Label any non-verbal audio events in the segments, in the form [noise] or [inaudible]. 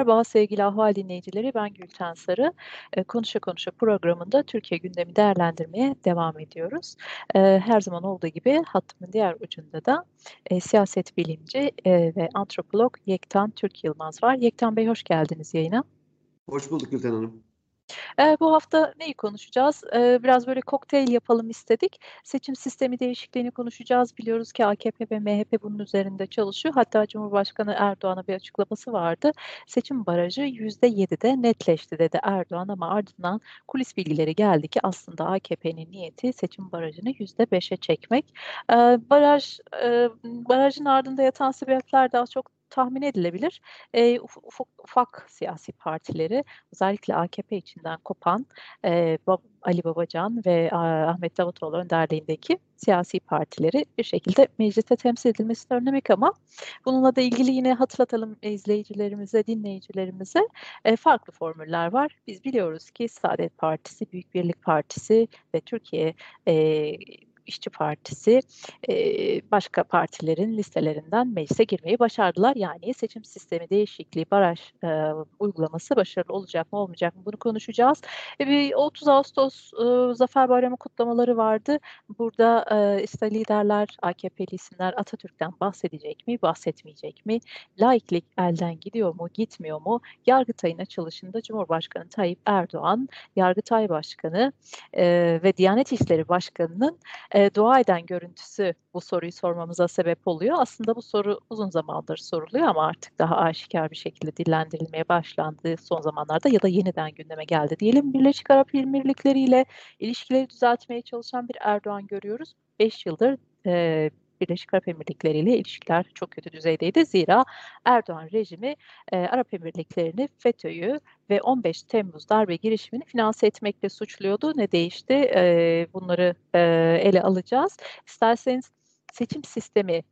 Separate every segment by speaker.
Speaker 1: Merhaba sevgili Ahval dinleyicileri, ben Gülten Sarı. Eee, Konuşa Konuşa programında Türkiye gündemi değerlendirmeye devam ediyoruz. Eee, her zaman olduğu gibi hattımın diğer ucunda da eee, siyaset bilimci eee, ve antropolog Yektan Türk Yılmaz var. Yektan Bey hoş geldiniz yayına.
Speaker 2: Hoş bulduk Gülten Hanım.
Speaker 1: Eee, bu hafta neyi konuşacağız? Eee, biraz böyle kokteyl yapalım istedik. Seçim sistemi değişikliğini konuşacağız. Biliyoruz ki AKP ve MHP bunun üzerinde çalışıyor. Hatta Cumhurbaşkanı Erdoğan'a bir açıklaması vardı. Seçim barajı %7'de netleşti dedi Erdoğan ama ardından kulis bilgileri geldi ki aslında AKP'nin niyeti seçim barajını %5'e çekmek. Eee, baraj eee, barajın ardında yatan sebepler daha çok tahmin edilebilir. Uf ufak ufak siyasi partileri özellikle AKP içinden kopan Bab Ali Babacan ve Ahmet Davutoğlu önderliğindeki siyasi partileri bir şekilde mecliste temsil edilmesini önlemek ama bununla da ilgili yine hatırlatalım izleyicilerimize, dinleyicilerimize, eee, farklı formüller var. Biz biliyoruz ki Saadet Partisi, Büyük Birlik Partisi ve Türkiye eee, İşçi Partisi eee, başka partilerin listelerinden meclise girmeyi başardılar. Yani seçim sistemi değişikliği, baraj eee, uygulaması başarılı olacak mı olmayacak mı bunu konuşacağız. E, bir 30 Ağustos ııı, Zafer Bayramı kutlamaları vardı. Burada eee, işte liderler, AKP'li isimler Atatürk'ten bahsedecek mi, bahsetmeyecek mi? Laiklik elden gidiyor mu, gitmiyor mu? Yargıtay'ın açılışında Cumhurbaşkanı Tayyip Erdoğan, Yargıtay Başkanı eee, ve Diyanet İşleri Başkanı'nın eee, dua eden görüntüsü bu soruyu sormamıza sebep oluyor. Aslında bu soru uzun zamandır soruluyor ama artık daha aşikâr bir şekilde dillendirilmeye başlandı son zamanlarda ya da yeniden gündeme geldi diyelim. Birleşik Arap Emirlikleri ile ilişkileri düzeltmeye çalışan bir Erdoğan görüyoruz. 5 yıldır eee, Birleşik Arap Emirlikleri ile ilişkiler çok kötü düzeydeydi. Zira Erdoğan rejimi eee, Arap Emirlikleri'ni, FETÖ'yü ve 15 Temmuz darbe girişimini finanse etmekle suçluyordu. Ne değişti? Eee, bunları eee, ele alacağız. İsterseniz seçim sistemi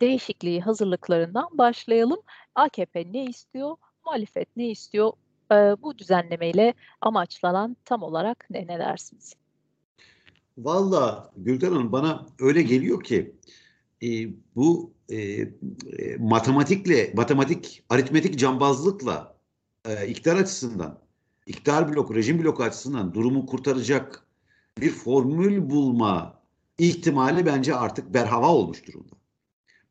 Speaker 1: değişikliği hazırlıklarından başlayalım. AKP ne istiyor? Muhalefet ne istiyor? Eee, bu düzenlemeyle amaçlanan tam olarak ne, ne dersiniz?
Speaker 2: Valla Gülten Hanım bana öyle geliyor ki e, bu e, e, matematikle, matematik, aritmetik cambazlıkla e, iktidar açısından, iktidar bloku, rejim bloku açısından durumu kurtaracak bir formül bulma ihtimali bence artık berhava olmuş durumda.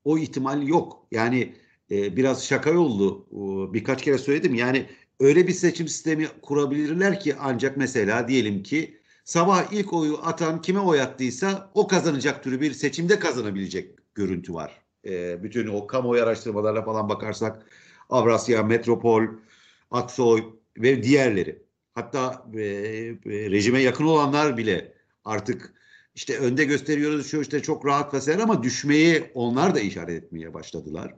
Speaker 2: O ihtimal yok. Yani e, biraz şaka yollu e, birkaç kere söyledim. Yani öyle bir seçim sistemi kurabilirler ki ancak mesela diyelim ki sabah ilk oyu atan kime oy attıysa o kazanacak türü bir seçimde kazanabilecek görüntü var. E, bütün o kamuoyu araştırmalarına falan bakarsak Avrasya, Metropol, Aksoy ve diğerleri. Hatta e, e, rejime yakın olanlar bile artık işte önde gösteriyoruz şu işte çok rahat vesaire ama düşmeyi onlar da işaret etmeye başladılar.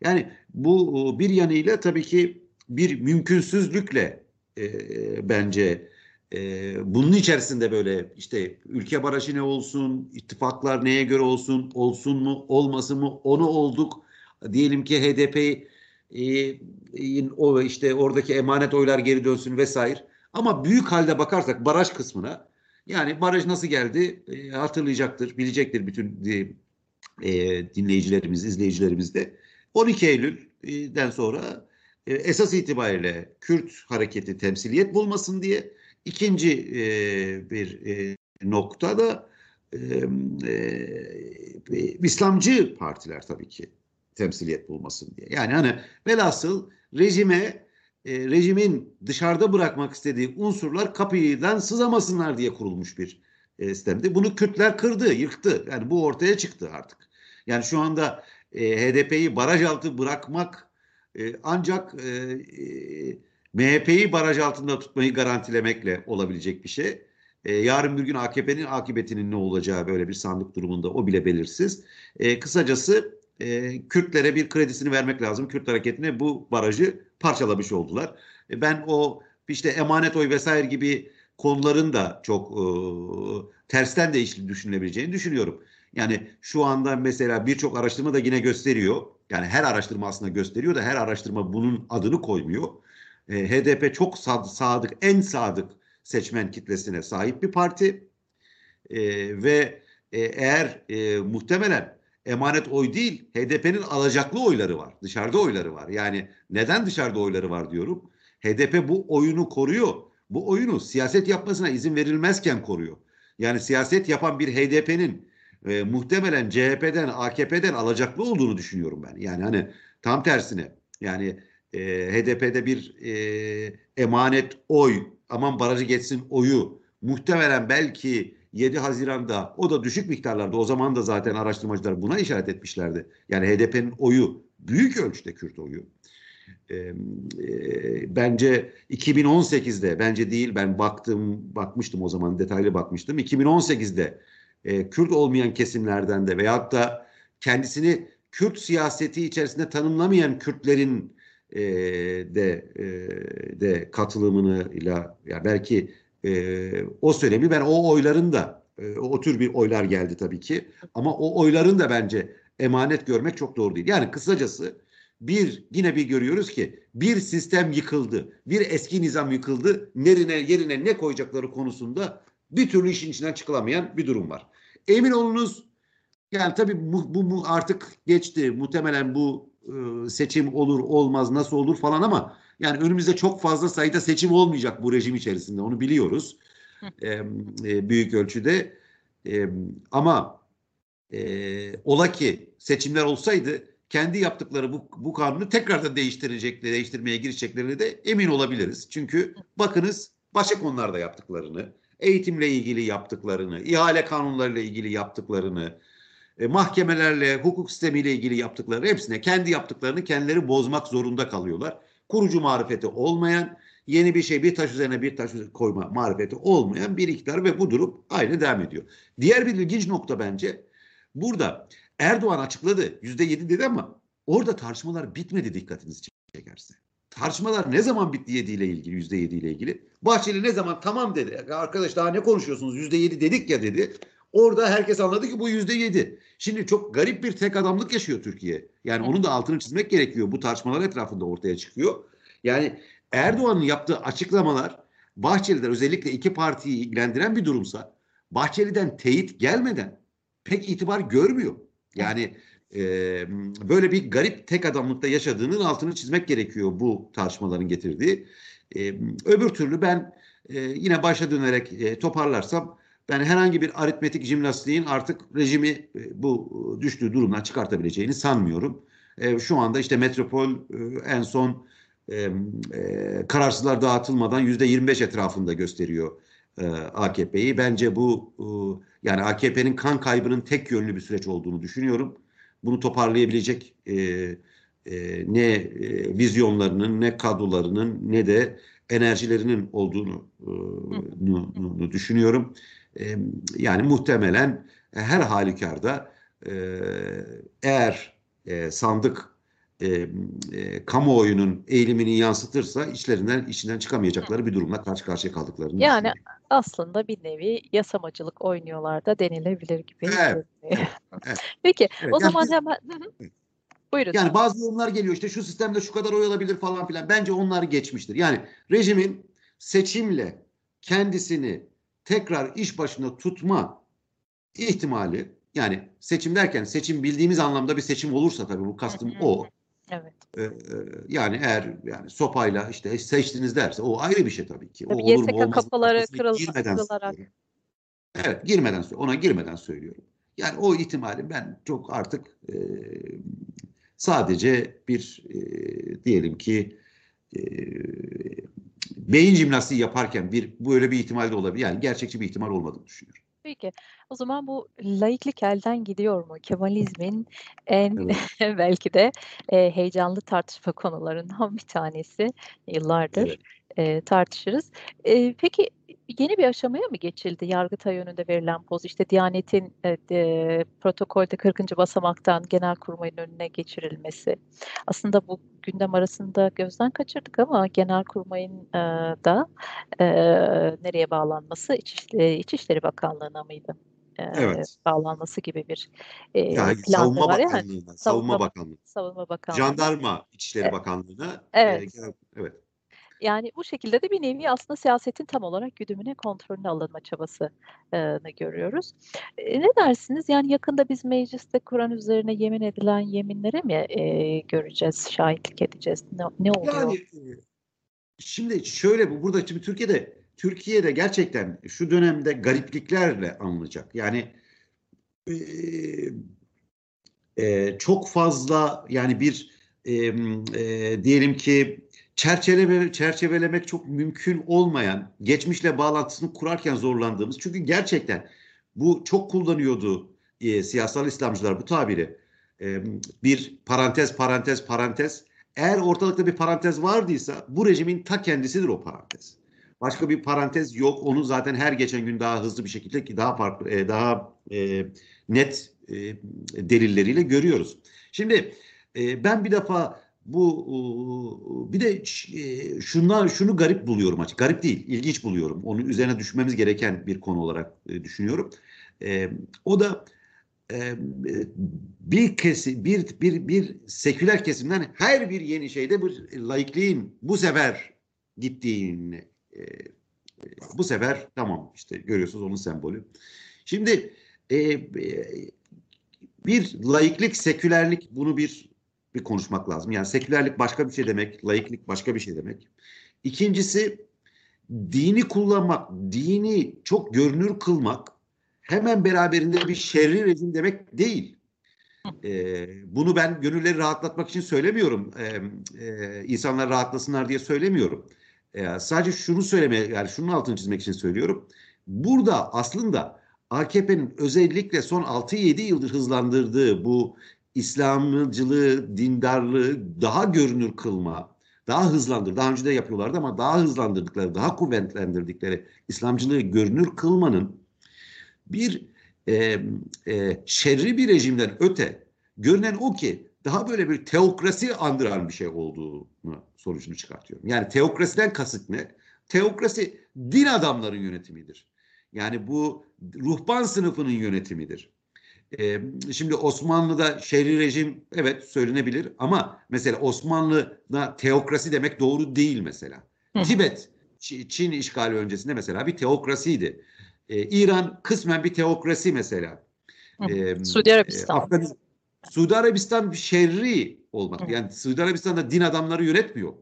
Speaker 2: Yani bu bir yanıyla tabii ki bir mümkünsüzlükle e, bence e, bunun içerisinde böyle işte ülke barajı ne olsun, ittifaklar neye göre olsun, olsun mu, olmasın mı, onu olduk. Diyelim ki HDP e, o işte oradaki emanet oylar geri dönsün vesaire. Ama büyük halde bakarsak baraj kısmına yani baraj nasıl geldi e, hatırlayacaktır, bilecektir bütün e, dinleyicilerimiz, izleyicilerimiz de. 12 Eylül'den sonra e, esas itibariyle Kürt hareketi temsiliyet bulmasın diye ikinci e, bir e, nokta da e, e, İslamcı partiler tabii ki temsiliyet bulmasın diye. Yani hani velhasıl rejime e, rejimin dışarıda bırakmak istediği unsurlar kapıdan sızamasınlar diye kurulmuş bir e, sistemdi. Bunu Kürtler kırdı, yıktı. Yani bu ortaya çıktı artık. Yani şu anda e, HDP'yi baraj altı bırakmak e, ancak e, e, MHP'yi baraj altında tutmayı garantilemekle olabilecek bir şey. E, yarın bir gün AKP'nin akıbetinin ne olacağı böyle bir sandık durumunda o bile belirsiz. E, kısacası e, Kürtlere bir kredisini vermek lazım. Kürt hareketine bu barajı parçalamış oldular. E, ben o işte emanet oy vesaire gibi konuların da çok e, tersten değişik düşünülebileceğini düşünüyorum. Yani şu anda mesela birçok araştırma da yine gösteriyor. Yani her araştırma aslında gösteriyor da her araştırma bunun adını koymuyor. E, HDP çok sadık, en sadık seçmen kitlesine sahip bir parti. E, ve e, eğer e, muhtemelen emanet oy değil, HDP'nin alacaklı oyları var. Dışarıda oyları var. Yani neden dışarıda oyları var diyorum. HDP bu oyunu koruyor. Bu oyunu siyaset yapmasına izin verilmezken koruyor. Yani siyaset yapan bir HDP'nin e, muhtemelen CHP'den, AKP'den alacaklı olduğunu düşünüyorum ben. Yani hani tam tersine yani e, HDP'de bir e, emanet oy, aman barajı geçsin oyu muhtemelen belki 7 Haziran'da o da düşük miktarlarda o zaman da zaten araştırmacılar buna işaret etmişlerdi. Yani HDP'nin oyu büyük ölçüde Kürt oyu. E, e, bence 2018'de bence değil ben baktım bakmıştım o zaman detaylı bakmıştım. 2018'de e, Kürt olmayan kesimlerden de veyahut da kendisini Kürt siyaseti içerisinde tanımlamayan Kürtlerin e, de e, de katılımını ile ya belki e, o söylemi ben o oyların da e, o tür bir oylar geldi tabii ki ama o oyların da bence emanet görmek çok doğru değil. Yani kısacası bir yine bir görüyoruz ki bir sistem yıkıldı. Bir eski nizam yıkıldı. Nerine yerine ne koyacakları konusunda bir türlü işin içinden çıkılamayan bir durum var. Emin olunuz yani tabii bu, bu, bu artık geçti. Muhtemelen bu e, seçim olur olmaz nasıl olur falan ama yani önümüzde çok fazla sayıda seçim olmayacak bu rejim içerisinde onu biliyoruz. e, e, büyük ölçüde. E, ama e, ola ki seçimler olsaydı kendi yaptıkları bu, bu kanunu tekrardan değiştirecekleri, değiştirmeye girişeceklerine de emin olabiliriz. Çünkü bakınız başka konularda yaptıklarını, eğitimle ilgili yaptıklarını, ihale kanunlarıyla ilgili yaptıklarını, e, mahkemelerle, hukuk sistemiyle ilgili yaptıkları hepsine kendi yaptıklarını kendileri bozmak zorunda kalıyorlar. Kurucu marifeti olmayan, yeni bir şey bir taş üzerine bir taş koyma marifeti olmayan bir iktidar ve bu durum aynı devam ediyor. Diğer bir ilginç nokta bence burada Erdoğan açıkladı yüzde yedi dedi ama orada tartışmalar bitmedi dikkatinizi çekerse. Tartışmalar ne zaman bitti yediyle ilgili yüzde yediyle ilgili. Bahçeli ne zaman tamam dedi. Arkadaş daha ne konuşuyorsunuz yüzde yedi dedik ya dedi. Orada herkes anladı ki bu yüzde yedi. Şimdi çok garip bir tek adamlık yaşıyor Türkiye. Yani onun da altını çizmek gerekiyor. Bu tartışmalar etrafında ortaya çıkıyor. Yani Erdoğan'ın yaptığı açıklamalar Bahçeli'den özellikle iki partiyi ilgilendiren bir durumsa Bahçeli'den teyit gelmeden pek itibar görmüyor. Yani e, böyle bir garip tek adamlıkta yaşadığının altını çizmek gerekiyor bu tartışmaların getirdiği. E, öbür türlü ben e, yine başa dönerek e, toparlarsam ben herhangi bir aritmetik jimnastiğin artık rejimi e, bu düştüğü durumdan çıkartabileceğini sanmıyorum. E, şu anda işte metropol e, en son e, e, kararsızlar dağıtılmadan yüzde 25 etrafında gösteriyor e, AKP'yi. Bence bu e, yani AKP'nin kan kaybının tek yönlü bir süreç olduğunu düşünüyorum. Bunu toparlayabilecek e, e, ne e, vizyonlarının ne kadrolarının ne de enerjilerinin olduğunu e, düşünüyorum. E, yani muhtemelen her halükarda e, eğer e, sandık e, e, kamuoyunun eğilimini yansıtırsa içlerinden içinden çıkamayacakları bir durumla karşı karşıya kaldıklarını
Speaker 1: Yani aslında bir nevi yasamacılık oynuyorlar da denilebilir gibi.
Speaker 2: Evet. evet, [laughs] evet.
Speaker 1: Peki
Speaker 2: Evet,
Speaker 1: o
Speaker 2: yani
Speaker 1: zaman
Speaker 2: biz-
Speaker 1: hemen buyurun.
Speaker 2: Yani bazı yorumlar geliyor işte şu sistemde şu kadar oy alabilir falan filan. Bence onlar geçmiştir. Yani rejimin seçimle kendisini tekrar iş başında tutma ihtimali yani seçim derken seçim bildiğimiz anlamda bir seçim olursa tabii bu kastım o.
Speaker 1: Evet.
Speaker 2: Ee, e, yani eğer yani sopayla işte seçtiniz derse o ayrı bir şey tabii ki. O
Speaker 1: Tabii
Speaker 2: olur mu olmaz
Speaker 1: kapıları kırılarak.
Speaker 2: Evet girmeden ona girmeden söylüyorum. Yani o ihtimali ben çok artık e, sadece bir e, diyelim ki e, beyin jimnastiği yaparken bir böyle bir ihtimal de olabilir. Yani gerçekçi bir ihtimal olmadığını düşünüyorum.
Speaker 1: Peki. O zaman bu laiklik elden gidiyor mu? Kemalizmin en
Speaker 2: Evet. [laughs]
Speaker 1: belki de e, heyecanlı tartışma konularından bir tanesi. Yıllardır
Speaker 2: Evet.
Speaker 1: E, tartışırız. E, peki yeni bir aşamaya mı geçildi Yargıtay yönünde verilen poz? İşte Diyanet'in e, de, protokolde 40. basamaktan Genelkurmay'ın önüne geçirilmesi. Aslında bu gündem arasında gözden kaçırdık ama Genelkurmay'ın e, da e, nereye bağlanması İçişleri, İçişleri Bakanlığı'na mıydı? E,
Speaker 2: Evet.
Speaker 1: bağlanması gibi bir e,
Speaker 2: Yani
Speaker 1: plan
Speaker 2: Savunma
Speaker 1: var. Yani
Speaker 2: Bakanlığı'na,
Speaker 1: Savunma
Speaker 2: Savunma
Speaker 1: Bak-
Speaker 2: Bakanlığı,
Speaker 1: Savunma Bakanlığı.
Speaker 2: Jandarma İçişleri
Speaker 1: Evet.
Speaker 2: Bakanlığı'na
Speaker 1: Evet.
Speaker 2: e, genel- evet.
Speaker 1: Yani bu şekilde de bir nevi aslında siyasetin tam olarak güdümüne, kontrolüne alınma çabası eee, görüyoruz. Eee, ne dersiniz? Yani yakında biz mecliste Kur'an üzerine yemin edilen yeminlere mi eee, göreceğiz, şahitlik edeceğiz? Ne, ne oluyor?
Speaker 2: Yani e, şimdi şöyle bu burada şimdi Türkiye'de Türkiye'de gerçekten şu dönemde garipliklerle anılacak. Yani e, e, çok fazla yani bir e, e, diyelim ki çerçeve çerçevelemek çok mümkün olmayan, geçmişle bağlantısını kurarken zorlandığımız. Çünkü gerçekten bu çok kullanıyordu e, siyasal İslamcılar bu tabiri. E, bir parantez, parantez, parantez. Eğer ortalıkta bir parantez vardıysa bu rejimin ta kendisidir o parantez. Başka bir parantez yok. Onu zaten her geçen gün daha hızlı bir şekilde ki daha farklı, e, daha e, net e, delilleriyle görüyoruz. Şimdi e, ben bir defa bu bir de e, şundan şunu garip buluyorum açık. Garip değil, ilginç buluyorum. Onun üzerine düşmemiz gereken bir konu olarak e, düşünüyorum. E, o da bir kesi bir bir bir seküler kesimden her bir yeni şeyde bir laikliğin bu sefer gittiğini bu sefer tamam işte görüyorsunuz onun sembolü. Şimdi bir laiklik, sekülerlik bunu bir bir konuşmak lazım. Yani sekülerlik başka bir şey demek, laiklik başka bir şey demek. İkincisi dini kullanmak, dini çok görünür kılmak hemen beraberinde bir şerri rejim demek değil. Ee, bunu ben gönülleri rahatlatmak için söylemiyorum. Ee, e, insanlar rahatlasınlar diye söylemiyorum. Ee, sadece şunu söylemeye, yani şunun altını çizmek için söylüyorum. Burada aslında AKP'nin özellikle son 6-7 yıldır hızlandırdığı bu İslamcılığı, dindarlığı daha görünür kılma, daha hızlandır. Daha önce de yapıyorlardı ama daha hızlandırdıkları, daha kuvvetlendirdikleri İslamcılığı görünür kılmanın bir e, e, şerri bir rejimden öte görünen o ki daha böyle bir teokrasi andıran bir şey olduğunu sonucunu çıkartıyorum. Yani teokrasiden kasıt ne? Teokrasi din adamların yönetimidir. Yani bu ruhban sınıfının yönetimidir. Ee, şimdi Osmanlı'da şehri rejim evet söylenebilir ama mesela Osmanlı'da teokrasi demek doğru değil mesela. Hı. Tibet Çin işgali öncesinde mesela bir teokrasiydi. Ee, İran kısmen bir teokrasi mesela.
Speaker 1: Ee, Suudi Arabistan.
Speaker 2: Afganistan, Suudi Arabistan bir şerri olmak. Hı. Yani Suudi Arabistan'da din adamları yönetmiyor.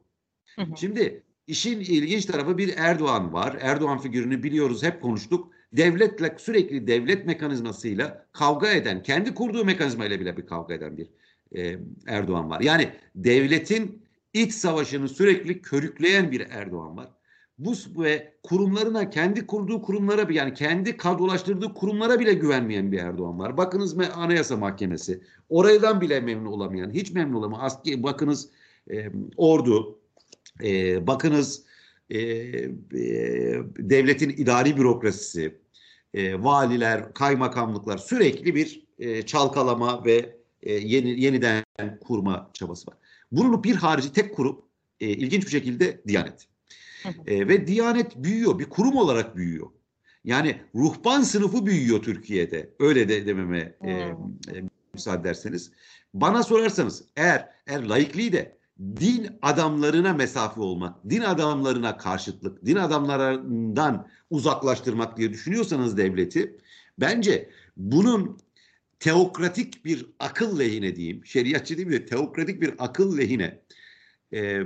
Speaker 2: Hı hı. Şimdi işin ilginç tarafı bir Erdoğan var. Erdoğan figürünü biliyoruz, hep konuştuk devletle sürekli devlet mekanizmasıyla kavga eden, kendi kurduğu mekanizmayla bile bir kavga eden bir e, Erdoğan var. Yani devletin iç savaşını sürekli körükleyen bir Erdoğan var. Bu ve kurumlarına, kendi kurduğu kurumlara yani kendi kadrolaştırdığı kurumlara bile güvenmeyen bir Erdoğan var. Bakınız Anayasa Mahkemesi. Oradan bile memnun olamayan, hiç memnun olamayan. Aski, bakınız e, ordu, e, bakınız e, e, devletin idari bürokrasisi, e, valiler, kaymakamlıklar sürekli bir e, çalkalama ve e, yeni yeniden kurma çabası var. Bunun bir harici tek kurum e, ilginç bir şekilde Diyanet. E, ve Diyanet büyüyor, bir kurum olarak büyüyor. Yani ruhban sınıfı büyüyor Türkiye'de. Öyle de dememe e, e, müsaade ederseniz. Bana sorarsanız eğer eğer laikliği de din adamlarına mesafe olmak, din adamlarına karşıtlık, din adamlarından uzaklaştırmak diye düşünüyorsanız devleti bence bunun teokratik bir akıl lehine diyeyim, şeriatçı değil de teokratik bir akıl lehine e, e,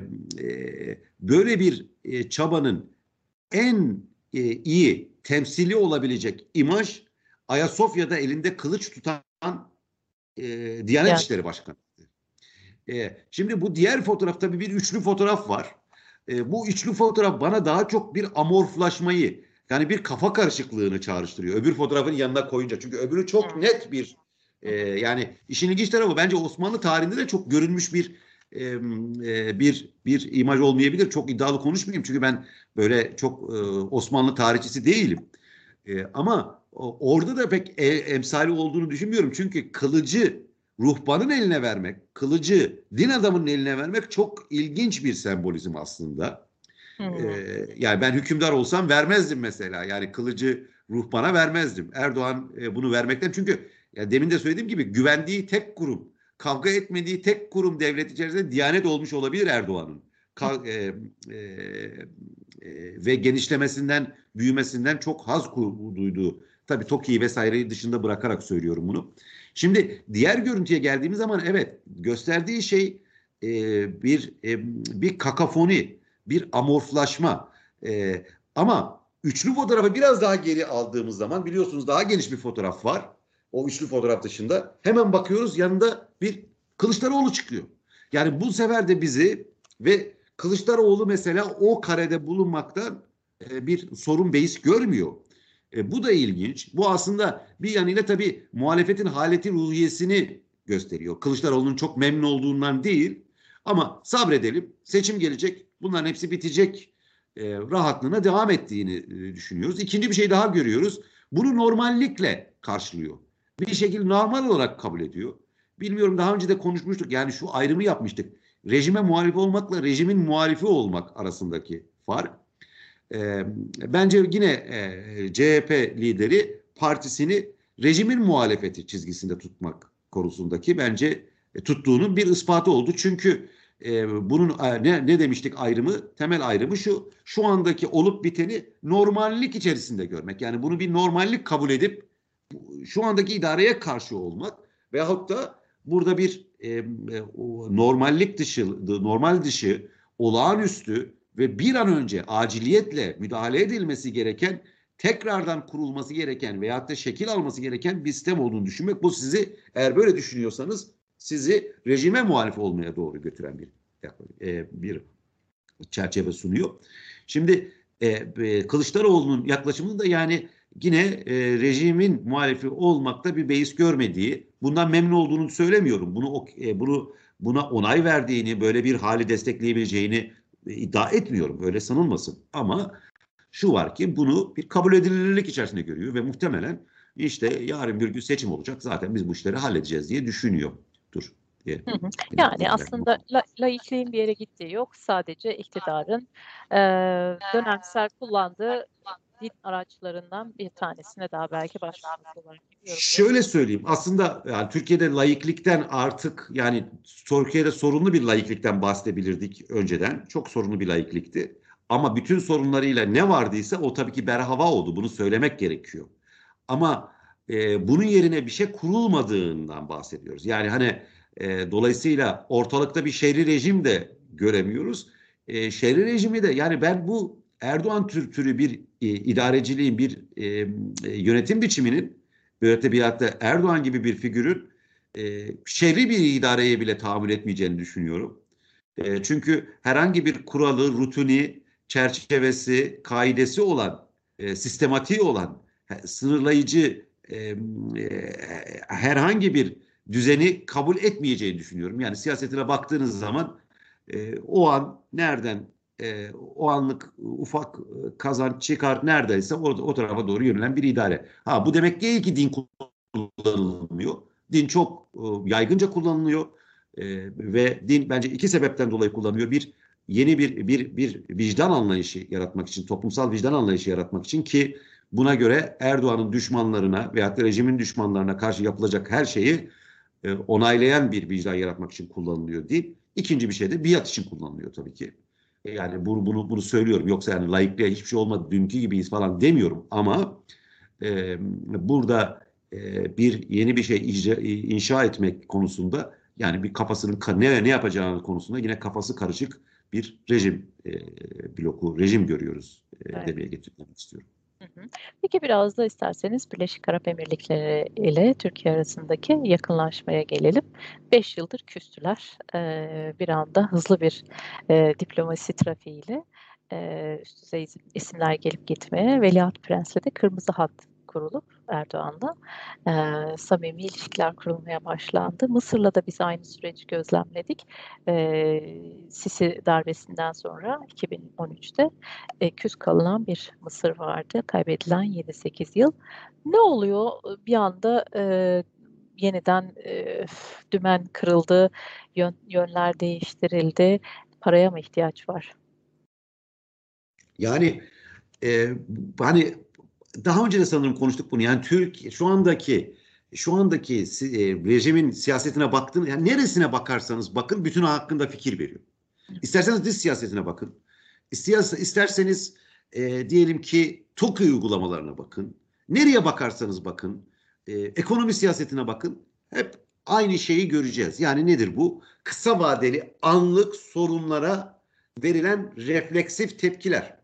Speaker 2: böyle bir e, çabanın en e, iyi temsili olabilecek imaj Ayasofya'da elinde kılıç tutan e, Diyanet evet. İşleri Başkanı. E, şimdi bu diğer fotoğraf tabii bir üçlü fotoğraf var. E, bu üçlü fotoğraf bana daha çok bir amorflaşmayı yani bir kafa karışıklığını çağrıştırıyor. Öbür fotoğrafın yanına koyunca. Çünkü öbürü çok net bir e, yani işin ilginç tarafı bence Osmanlı tarihinde de çok görünmüş bir e, bir bir imaj olmayabilir. Çok iddialı konuşmayayım çünkü ben böyle çok e, Osmanlı tarihçisi değilim. E, ama orada da pek e, emsali olduğunu düşünmüyorum. Çünkü kılıcı ruhbanın eline vermek, kılıcı din adamının eline vermek çok ilginç bir sembolizm aslında. Ee, yani ben hükümdar olsam vermezdim mesela. Yani kılıcı ruhbana vermezdim. Erdoğan e, bunu vermekten çünkü ya demin de söylediğim gibi güvendiği tek kurum, kavga etmediği tek kurum devlet içerisinde Diyanet olmuş olabilir Erdoğan'ın. ka- e, e, e, ve genişlemesinden, büyümesinden çok haz duyduğu. Tabii TOKİ'yi vesaireyi dışında bırakarak söylüyorum bunu. Şimdi diğer görüntüye geldiğimiz zaman evet gösterdiği şey e, bir e, bir kakafoni, bir amorflaşma. E, ama üçlü fotoğrafı biraz daha geri aldığımız zaman biliyorsunuz daha geniş bir fotoğraf var. O üçlü fotoğraf dışında hemen bakıyoruz yanında bir Kılıçdaroğlu çıkıyor. Yani bu sefer de bizi ve Kılıçdaroğlu mesela o karede bulunmaktan e, bir sorun beis görmüyor. E, bu da ilginç. Bu aslında bir yanıyla tabii muhalefetin haleti ruhiyesini gösteriyor. Kılıçdaroğlu'nun çok memnun olduğundan değil ama sabredelim. Seçim gelecek. Bunların hepsi bitecek. E, rahatlığına devam ettiğini e, düşünüyoruz. İkinci bir şey daha görüyoruz. Bunu normallikle karşılıyor. Bir şekilde normal olarak kabul ediyor. Bilmiyorum daha önce de konuşmuştuk. Yani şu ayrımı yapmıştık. Rejime muhalif olmakla rejimin muhalifi olmak arasındaki fark. E, bence yine e, CHP lideri partisini rejimin muhalefeti çizgisinde tutmak konusundaki bence e, tuttuğunun bir ispatı oldu. Çünkü e, bunun e, ne, ne demiştik ayrımı? Temel ayrımı şu. Şu andaki olup biteni normallik içerisinde görmek. Yani bunu bir normallik kabul edip şu andaki idareye karşı olmak veyahut da burada bir e, normallik dışı, normal dışı, olağanüstü ve bir an önce aciliyetle müdahale edilmesi gereken, tekrardan kurulması gereken veyahut da şekil alması gereken bir sistem olduğunu düşünmek. Bu sizi eğer böyle düşünüyorsanız sizi rejime muhalif olmaya doğru götüren bir e, bir çerçeve sunuyor. Şimdi e, Kılıçdaroğlu'nun yaklaşımı da yani yine e, rejimin muhalifi olmakta bir beis görmediği, bundan memnun olduğunu söylemiyorum. Bunu e, bunu buna onay verdiğini, böyle bir hali destekleyebileceğini e, iddia etmiyorum. Öyle sanılmasın. Ama şu var ki bunu bir kabul edilebilirlik içerisinde görüyor ve muhtemelen işte yarın bir gün seçim olacak. Zaten biz bu işleri halledeceğiz diye düşünüyordur. Diye.
Speaker 1: Hı hı. Yani aslında la, laikliğin bir yere gittiği yok. Sadece iktidarın e, dönemsel kullandığı din araçlarından bir tanesine daha belki başvurmuş olarak
Speaker 2: biliyorum. Şöyle söyleyeyim. Aslında yani Türkiye'de laiklikten artık yani Türkiye'de sorunlu bir laiklikten bahsedebilirdik önceden. Çok sorunlu bir laiklikti. Ama bütün sorunlarıyla ne vardıysa o tabii ki berhava oldu. Bunu söylemek gerekiyor. Ama e, bunun yerine bir şey kurulmadığından bahsediyoruz. Yani hani e, dolayısıyla ortalıkta bir şehri rejim de göremiyoruz. E, şehri rejimi de yani ben bu Erdoğan tür, türü bir e, idareciliğin, bir e, e, yönetim biçiminin hatta Erdoğan gibi bir figürün e, şerri bir idareye bile tahammül etmeyeceğini düşünüyorum. E, çünkü herhangi bir kuralı, rutini, çerçevesi, kaidesi olan, e, sistematiği olan, sınırlayıcı e, e, herhangi bir düzeni kabul etmeyeceğini düşünüyorum. Yani siyasetine baktığınız zaman e, o an nereden e, o anlık ufak kazanç çıkar neredeyse orada o tarafa doğru yönelen bir idare. Ha bu demek değil ki din kullanılmıyor. Din çok e, yaygınca kullanılıyor e, ve din bence iki sebepten dolayı kullanılıyor. Bir yeni bir bir bir vicdan anlayışı yaratmak için, toplumsal vicdan anlayışı yaratmak için ki buna göre Erdoğan'ın düşmanlarına veyahut da rejimin düşmanlarına karşı yapılacak her şeyi e, onaylayan bir vicdan yaratmak için kullanılıyor değil. İkinci bir şey de biat için kullanılıyor tabii ki. Yani bunu bunu bunu söylüyorum. Yoksa yani laikliğe hiçbir şey olmadı, dünkü gibiyiz falan demiyorum ama e, burada e, bir yeni bir şey icra, inşa etmek konusunda yani bir kafasının ne ne yapacağını konusunda yine kafası karışık bir rejim e, bloku, rejim görüyoruz e, evet. demeye getirmek istiyorum.
Speaker 1: Peki biraz da isterseniz Birleşik Arap Emirlikleri ile Türkiye arasındaki yakınlaşmaya gelelim. Beş yıldır küstüler. Bir anda hızlı bir diplomasi trafiğiyle üst düzey isimler gelip gitmeye, Veliaht Prens'le de kırmızı hat kurulup Erdoğan'la e, samimi ilişkiler kurulmaya başlandı. Mısır'la da biz aynı süreci gözlemledik. E, Sisi darbesinden sonra 2013'te e, küs kalınan bir Mısır vardı. Kaybedilen 7-8 yıl. Ne oluyor? Bir anda e, yeniden e, dümen kırıldı, yön, yönler değiştirildi. Paraya mı ihtiyaç var?
Speaker 2: Yani e, hani daha önce de sanırım konuştuk bunu. Yani Türk şu andaki şu andaki e, rejimin siyasetine baktığınız yani neresine bakarsanız bakın bütün hakkında fikir veriyor. İsterseniz dış siyasetine bakın. İster- İsterseniz e, diyelim ki TOKİ uygulamalarına bakın. Nereye bakarsanız bakın. E, ekonomi siyasetine bakın. Hep aynı şeyi göreceğiz. Yani nedir bu? Kısa vadeli anlık sorunlara verilen refleksif tepkiler.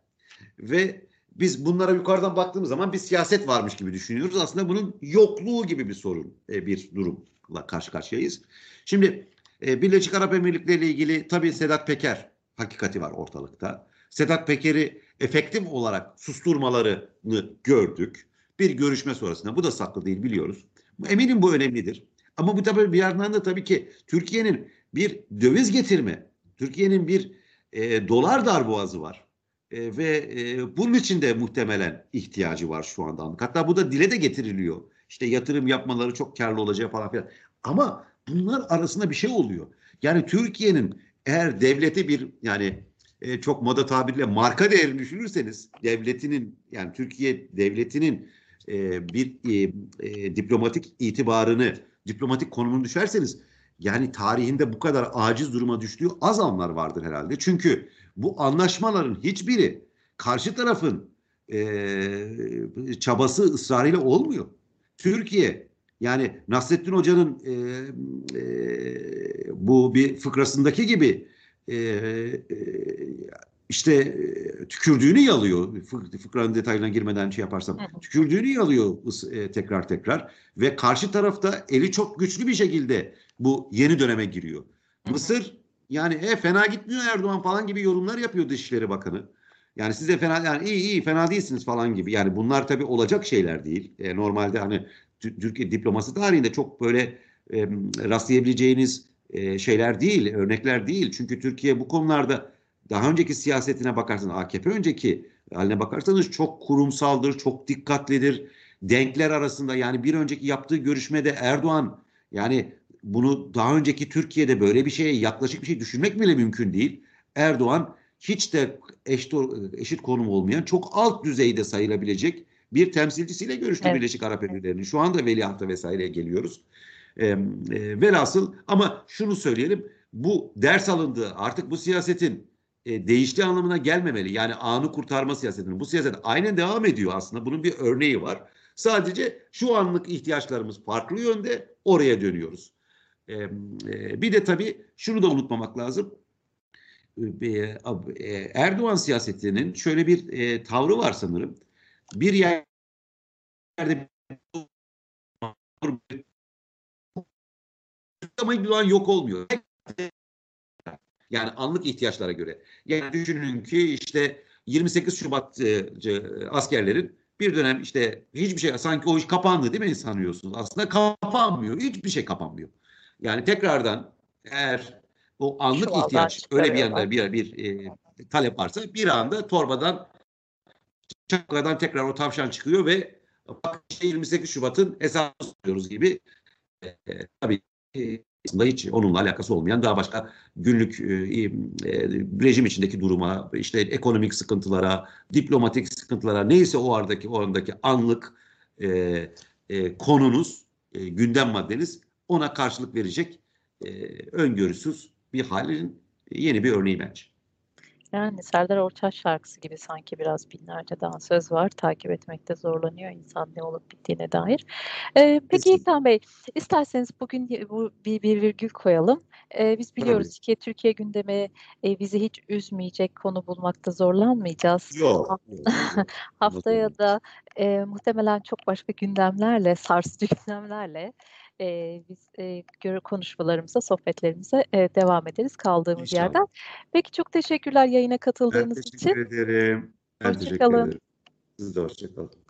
Speaker 2: Ve biz bunlara yukarıdan baktığımız zaman bir siyaset varmış gibi düşünüyoruz. Aslında bunun yokluğu gibi bir sorun, e, bir durumla karşı karşıyayız. Şimdi e, Birleşik Arap Emirlikleri ile ilgili tabii Sedat Peker hakikati var ortalıkta. Sedat Peker'i efektif olarak susturmalarını gördük. Bir görüşme sonrasında. Bu da saklı değil biliyoruz. Eminim bu önemlidir. Ama bu tabii bir yandan da tabii ki Türkiye'nin bir döviz getirme, Türkiye'nin bir e, dolar darboğazı var. E, ve e, bunun için de muhtemelen ihtiyacı var şu anda. Hatta bu da dile de getiriliyor. İşte yatırım yapmaları çok karlı olacağı falan filan. Ama bunlar arasında bir şey oluyor. Yani Türkiye'nin eğer devleti bir yani e, çok moda tabirle marka değerini düşünürseniz devletinin yani Türkiye devletinin e, bir e, e, diplomatik itibarını, diplomatik konumunu düşerseniz yani tarihinde bu kadar aciz duruma düştüğü az anlar vardır herhalde. Çünkü bu anlaşmaların hiçbiri karşı tarafın e, çabası ısrarıyla olmuyor. Türkiye yani Nasrettin Hoca'nın e, e, bu bir fıkrasındaki gibi e, e, işte tükürdüğünü yalıyor. Fık, fıkranın detaylarına girmeden şey yaparsam. Tükürdüğünü yalıyor tekrar tekrar. Ve karşı tarafta eli çok güçlü bir şekilde bu yeni döneme giriyor. Mısır yani e, fena gitmiyor Erdoğan falan gibi yorumlar yapıyor Dışişleri Bakanı. Yani siz de fena yani iyi iyi fena değilsiniz falan gibi. Yani bunlar tabii olacak şeyler değil. E, normalde hani Türkiye diplomasi tarihinde çok böyle e, rastlayabileceğiniz e, şeyler değil, örnekler değil. Çünkü Türkiye bu konularda daha önceki siyasetine bakarsanız AKP önceki haline bakarsanız çok kurumsaldır, çok dikkatlidir. Denkler arasında yani bir önceki yaptığı görüşmede Erdoğan yani bunu daha önceki Türkiye'de böyle bir şeye yaklaşık bir şey düşünmek bile mümkün değil. Erdoğan hiç de eşit, eşit konum olmayan çok alt düzeyde sayılabilecek bir temsilcisiyle görüştü evet. Birleşik Arap Emirlikleri'nin. Şu anda veliahta vesaireye geliyoruz. E, e, velhasıl ama şunu söyleyelim bu ders alındı artık bu siyasetin e, değiştiği anlamına gelmemeli. Yani anı kurtarma siyasetinin bu siyaset aynen devam ediyor aslında. Bunun bir örneği var. Sadece şu anlık ihtiyaçlarımız farklı yönde oraya dönüyoruz. E, e, bir de tabii şunu da unutmamak lazım. E, e, Erdoğan siyasetinin şöyle bir e, tavrı var sanırım. Bir yerde ama Erdoğan yok olmuyor. Yani anlık ihtiyaçlara göre. Yani düşünün ki işte 28 Şubat e, askerlerin bir dönem işte hiçbir şey sanki o iş kapandı değil mi sanıyorsunuz? Aslında kapanmıyor. Hiçbir şey kapanmıyor. Yani tekrardan eğer o anlık Şu ihtiyaç öyle bir yanda bir bir e, talep varsa bir anda torbadan çakadan tekrar o tavşan çıkıyor ve bak işte 28 Şubat'ın hesabını soruyoruz gibi e, tabii e, aslında hiç onunla alakası olmayan daha başka günlük e, e, rejim içindeki duruma, işte ekonomik sıkıntılara, diplomatik sıkıntılara neyse o aradaki o andaki anlık e, e, konunuz, e, gündem maddeniz ona karşılık verecek e, öngörüsüz bir halin yeni bir örneği bence.
Speaker 1: Yani Serdar Ortaç şarkısı gibi sanki biraz binlerce daha söz var. Takip etmekte zorlanıyor insan ne olup bittiğine dair. Ee, peki İlkan Bey, isterseniz bugün bu bir, bir virgül koyalım. Ee, biz biliyoruz Tabii. ki Türkiye gündemi e, bizi hiç üzmeyecek konu bulmakta zorlanmayacağız.
Speaker 2: Yok. [laughs]
Speaker 1: Haftaya da e, muhtemelen çok başka gündemlerle, sarsıcı [laughs] gündemlerle e, biz e, konuşmalarımıza, sohbetlerimize e, devam ederiz kaldığımız İnşallah. yerden. Peki çok teşekkürler yayına katıldığınız için.
Speaker 2: Ben teşekkür için. ederim. Ben
Speaker 1: hoşçakalın.
Speaker 2: Siz de hoşçakalın.